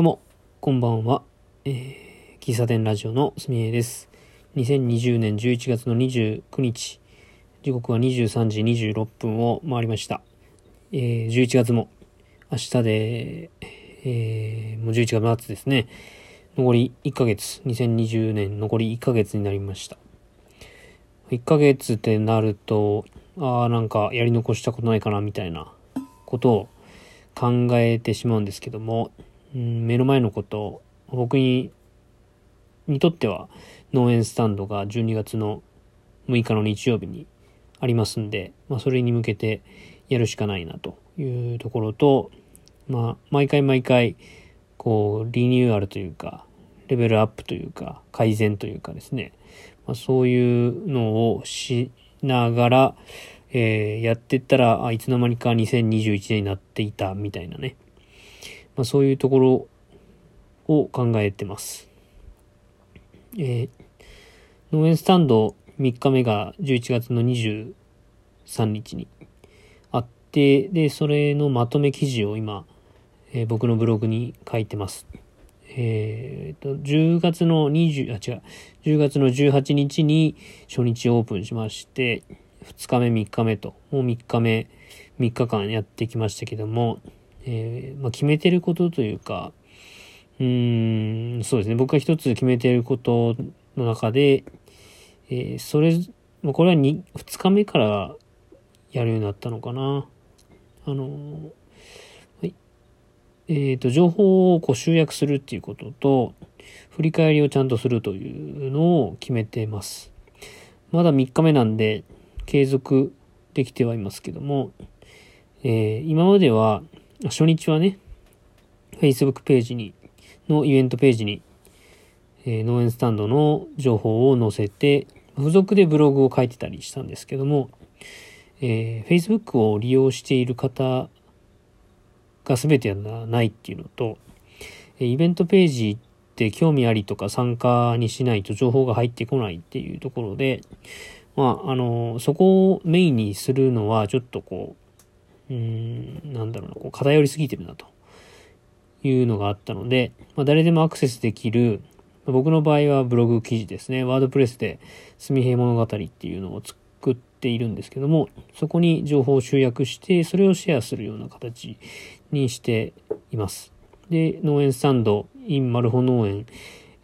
どうも、こんばんは。えー、喫茶店ラジオのすみえです。2020年11月の29日、時刻は23時26分を回りました。えー、11月も明日で、えー、もう11月末ですね。残り1ヶ月、2020年残り1ヶ月になりました。1ヶ月ってなると、ああ、なんかやり残したことないかなみたいなことを考えてしまうんですけども、目の前のこと、僕に、にとっては農園スタンドが12月の6日の日曜日にありますんで、まあ、それに向けてやるしかないなというところと、まあ、毎回毎回、こう、リニューアルというか、レベルアップというか、改善というかですね、まあ、そういうのをしながら、えー、やってったら、あ、いつの間にか2021年になっていたみたいなね、まあ、そういうところを考えてます。えー、農園スタンド3日目が11月の23日にあって、で、それのまとめ記事を今、えー、僕のブログに書いてます。えー、と、10月の20、あ、違う、10月の18日に初日オープンしまして、2日目、3日目と、もう3日目、3日間やってきましたけども、えー、まあ、決めてることというか、うーん、そうですね。僕が一つ決めてることの中で、えー、それ、まあ、これは 2, 2日目からやるようになったのかな。あの、はい。えっ、ー、と、情報をこう集約するっていうことと、振り返りをちゃんとするというのを決めてます。まだ3日目なんで、継続できてはいますけども、えー、今までは、初日はね、Facebook ページに、のイベントページに、えー、農園スタンドの情報を載せて、付属でブログを書いてたりしたんですけども、えー、Facebook を利用している方が全てはないっていうのと、イベントページって興味ありとか参加にしないと情報が入ってこないっていうところで、まあ、あの、そこをメインにするのはちょっとこう、うん、なんだろうな、こう偏りすぎてるなというのがあったので、まあ、誰でもアクセスできる、僕の場合はブログ記事ですね、ワードプレスで、住平物語っていうのを作っているんですけども、そこに情報を集約して、それをシェアするような形にしています。で、農園スタンド、in マルホ農園、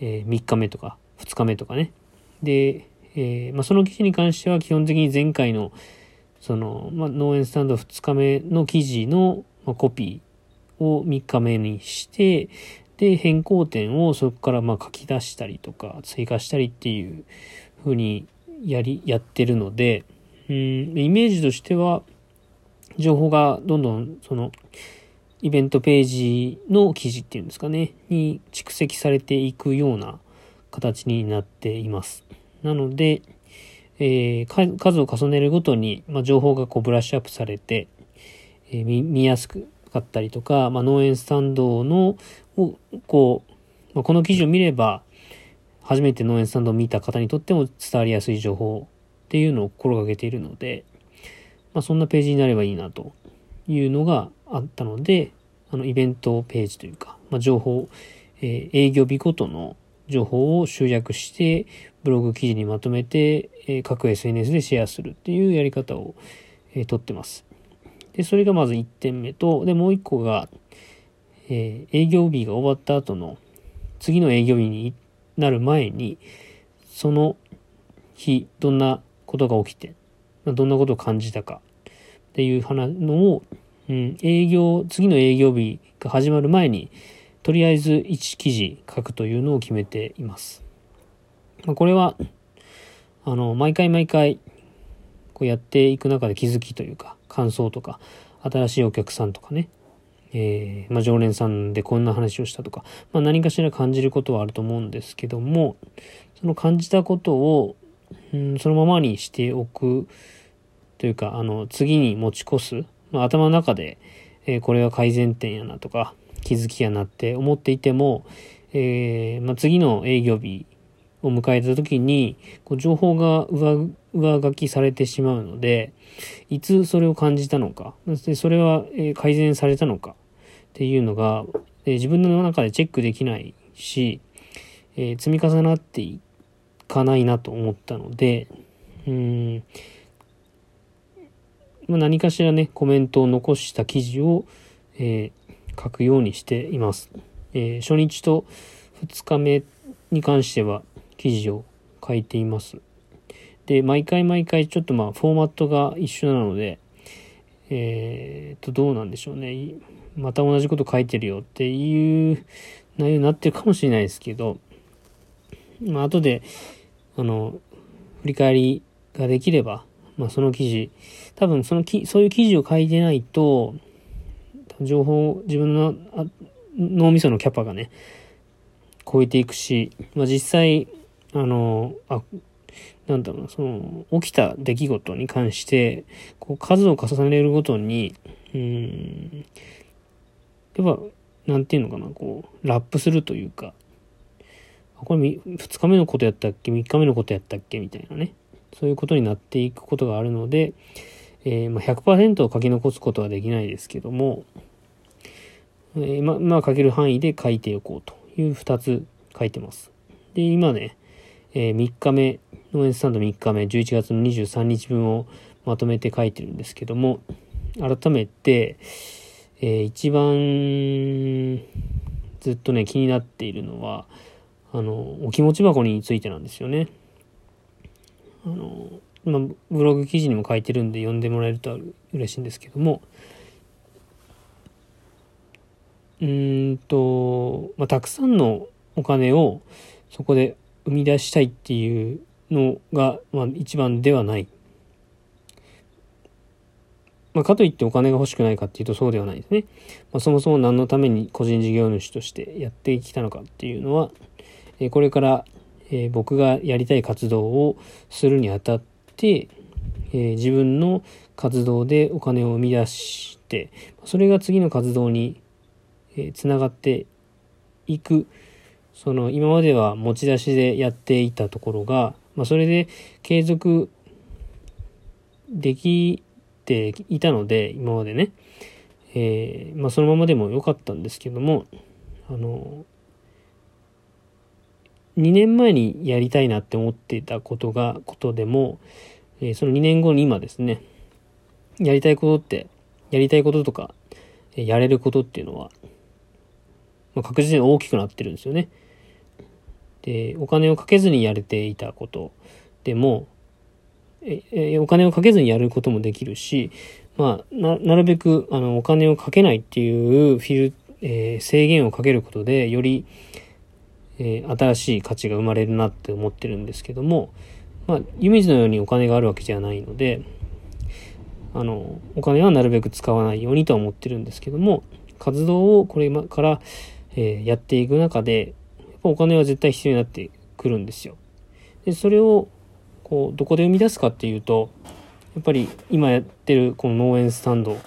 えー、3日目とか2日目とかね。で、えーまあ、その記事に関しては基本的に前回のその、まあ、農園スタンド2日目の記事の、ま、コピーを3日目にして、で、変更点をそこからま書き出したりとか追加したりっていう風にやり、やってるので、うん、イメージとしては、情報がどんどんその、イベントページの記事っていうんですかね、に蓄積されていくような形になっています。なので、えー、数を重ねるごとに、まあ、情報がこうブラッシュアップされて、えー、見見やすくかったりとか、まあ、農園スタンドの、をこう、まあ、この記事を見れば、初めて農園スタンドを見た方にとっても伝わりやすい情報っていうのを心がけているので、まあ、そんなページになればいいなというのがあったので、あの、イベントページというか、まあ、情報、えー、営業日ごとの情報を集約して、ブログ記事にまとめて、え各 SNS でシェアするっていうやり方を、えとってます。で、それがまず1点目と、で、もう1個が、え、営業日が終わった後の、次の営業日になる前に、その日、どんなことが起きて、どんなことを感じたかっていう話のを、うん、営業、次の営業日が始まる前に、とりあえず1記事書くというのを決めています。まあ、これは、あの、毎回毎回、こうやっていく中で気づきというか、感想とか、新しいお客さんとかね、えー、まあ、常連さんでこんな話をしたとか、まあ、何かしら感じることはあると思うんですけども、その感じたことを、うん、そのままにしておくというか、あの、次に持ち越す、まあ、頭の中で、えー、これは改善点やなとか、気づきやなって思っていても、えー、ま、次の営業日を迎えた時に、こう情報が上上書きされてしまうので、いつそれを感じたのか、それは改善されたのかっていうのが、自分の中でチェックできないし、え、積み重なっていかないなと思ったので、うん、ま、何かしらね、コメントを残した記事を、えー、書くようにしています。えー、初日と2日目に関しては記事を書いています。で、毎回毎回ちょっとまあフォーマットが一緒なので、えー、と、どうなんでしょうね。また同じこと書いてるよっていう内容になってるかもしれないですけど、まあ後で、あの、振り返りができれば、まあその記事、多分そのき、そういう記事を書いてないと、情報、自分の脳みそのキャパがね、超えていくし、まあ実際、あの、あ、なんだろうなその、起きた出来事に関して、こう、数を重ねるごとに、うん、やっぱ、なんていうのかな、こう、ラップするというか、これ2日目のことやったっけ ?3 日目のことやったっけみたいなね。そういうことになっていくことがあるので、えー、まあ、100%を書き残すことはできないですけども、えー、ま、まあ、書ける範囲で書いておこうという2つ書いてます。で、今ね、えー、3日目、農園スタンド3日目、11月の23日分をまとめて書いてるんですけども、改めて、えー、一番ずっとね、気になっているのは、あの、お気持ち箱についてなんですよね。あの、まあ、ブログ記事にも書いてるんで読んでもらえると嬉しいんですけども、うんと、まあ、たくさんのお金をそこで生み出したいっていうのが、まあ、一番ではない。まあ、かといってお金が欲しくないかっていうとそうではないですね。まあ、そもそも何のために個人事業主としてやってきたのかっていうのは、え、これから、え、僕がやりたい活動をするにあたって、え、自分の活動でお金を生み出して、それが次の活動に、えつながっていくその今までは持ち出しでやっていたところが、まあ、それで継続できていたので、今までね、えー、まあ、そのままでも良かったんですけども、あの、2年前にやりたいなって思っていたことが、ことでも、えー、その2年後に今ですね、やりたいことって、やりたいこととか、やれることっていうのは、まあ、確実に大きくなってるんですよね。で、お金をかけずにやれていたこと。でも、え、お金をかけずにやることもできるし、まあ、な、なるべく、あの、お金をかけないっていうフィル、えー、制限をかけることで、より、えー、新しい価値が生まれるなって思ってるんですけども、まあ、湯水のようにお金があるわけじゃないので、あの、お金はなるべく使わないようにとは思ってるんですけども、活動をこれから、えー、やっていく中で、お金は絶対必要になってくるんですよ。で、それを、こう、どこで生み出すかっていうと、やっぱり今やってるこの農園スタンド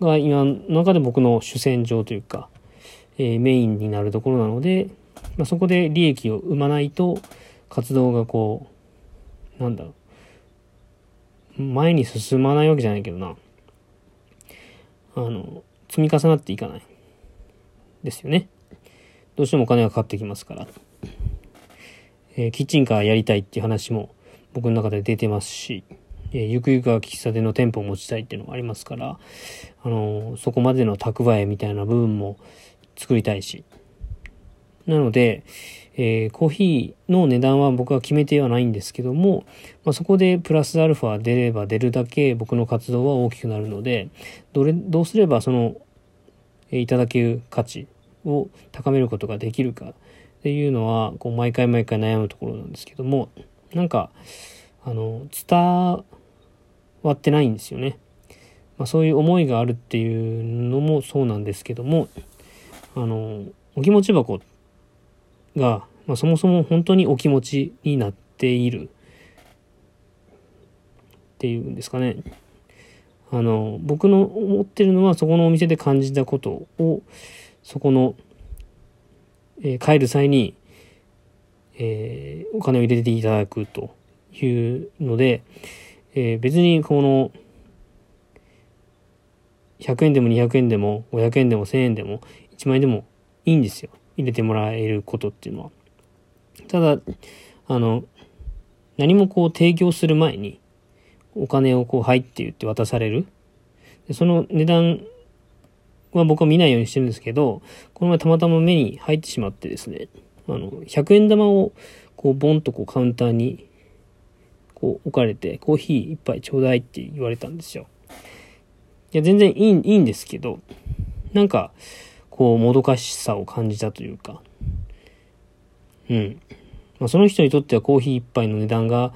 が今の中で僕の主戦場というか、えー、メインになるところなので、まあ、そこで利益を生まないと活動がこう、なんだろう、前に進まないわけじゃないけどな、あの、積み重なっていかない。ですよね。どうしてもお金がかかってきますから。えー、キッチンカーやりたいっていう話も僕の中で出てますし、えー、ゆくゆくは喫茶店の店舗を持ちたいっていうのがありますから、あのー、そこまでの蓄えみたいな部分も作りたいし。なので、えー、コーヒーの値段は僕は決めてはないんですけども、まあ、そこでプラスアルファ出れば出るだけ僕の活動は大きくなるので、どれ、どうすればその、えいただける価値を高めることができるかっていうのは、こう毎回毎回悩むところなんですけども、なんか、あの、伝わってないんですよね。まあ、そういう思いがあるっていうのもそうなんですけども、あの、お気持ち箱が、まあ、そもそも本当にお気持ちになっているっていうんですかね。あの、僕の思ってるのはそこのお店で感じたことを、そこの、えー、帰る際に、えー、お金を入れていただくというので、えー、別にこの、100円でも200円でも500円でも1000円でも1万円でもいいんですよ。入れてもらえることっていうのは。ただ、あの、何もこう提供する前に、お金をこう入って言って渡される。その値段は僕は見ないようにしてるんですけど、この前たまたま目に入ってしまってですね、あの、100円玉をこうボンとこうカウンターにこう置かれて、コーヒー一杯ちょうだいって言われたんですよ。いや、全然いいいいんですけど、なんか、こう、もどかしさを感じたというか、うん。まあ、その人にとってはコーヒー一杯の値段が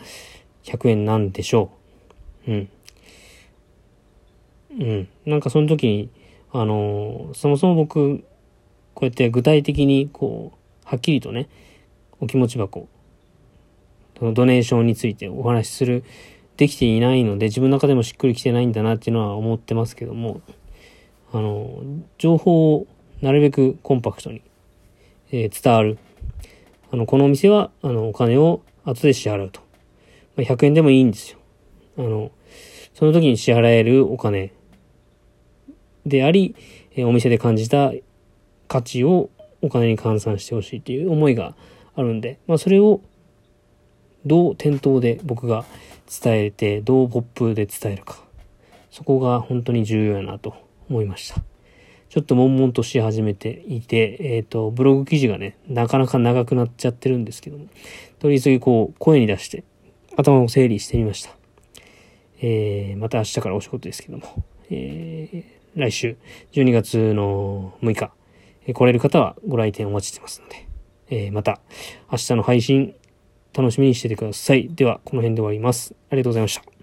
100円なんでしょう。うん。うん。なんかその時に、あの、そもそも僕、こうやって具体的に、こう、はっきりとね、お気持ち箱、そのドネーションについてお話しする、できていないので、自分の中でもしっくりきてないんだなっていうのは思ってますけども、あの、情報をなるべくコンパクトに、えー、伝わる。あの、このお店は、あの、お金を後で支払うと。まあ、100円でもいいんですよ。あの、その時に支払えるお金であり、えお店で感じた価値をお金に換算してほしいっていう思いがあるんで、まあそれをどう店頭で僕が伝えて、どうポップで伝えるか。そこが本当に重要やなと思いました。ちょっと悶々とし始めていて、えっ、ー、と、ブログ記事がね、なかなか長くなっちゃってるんですけども、取り急ぎこう、声に出して、頭を整理してみました。えー、また明日からお仕事ですけども、えー、来週、12月の6日、え、来れる方はご来店お待ちしてますので、えー、また、明日の配信、楽しみにしててください。では、この辺で終わります。ありがとうございました。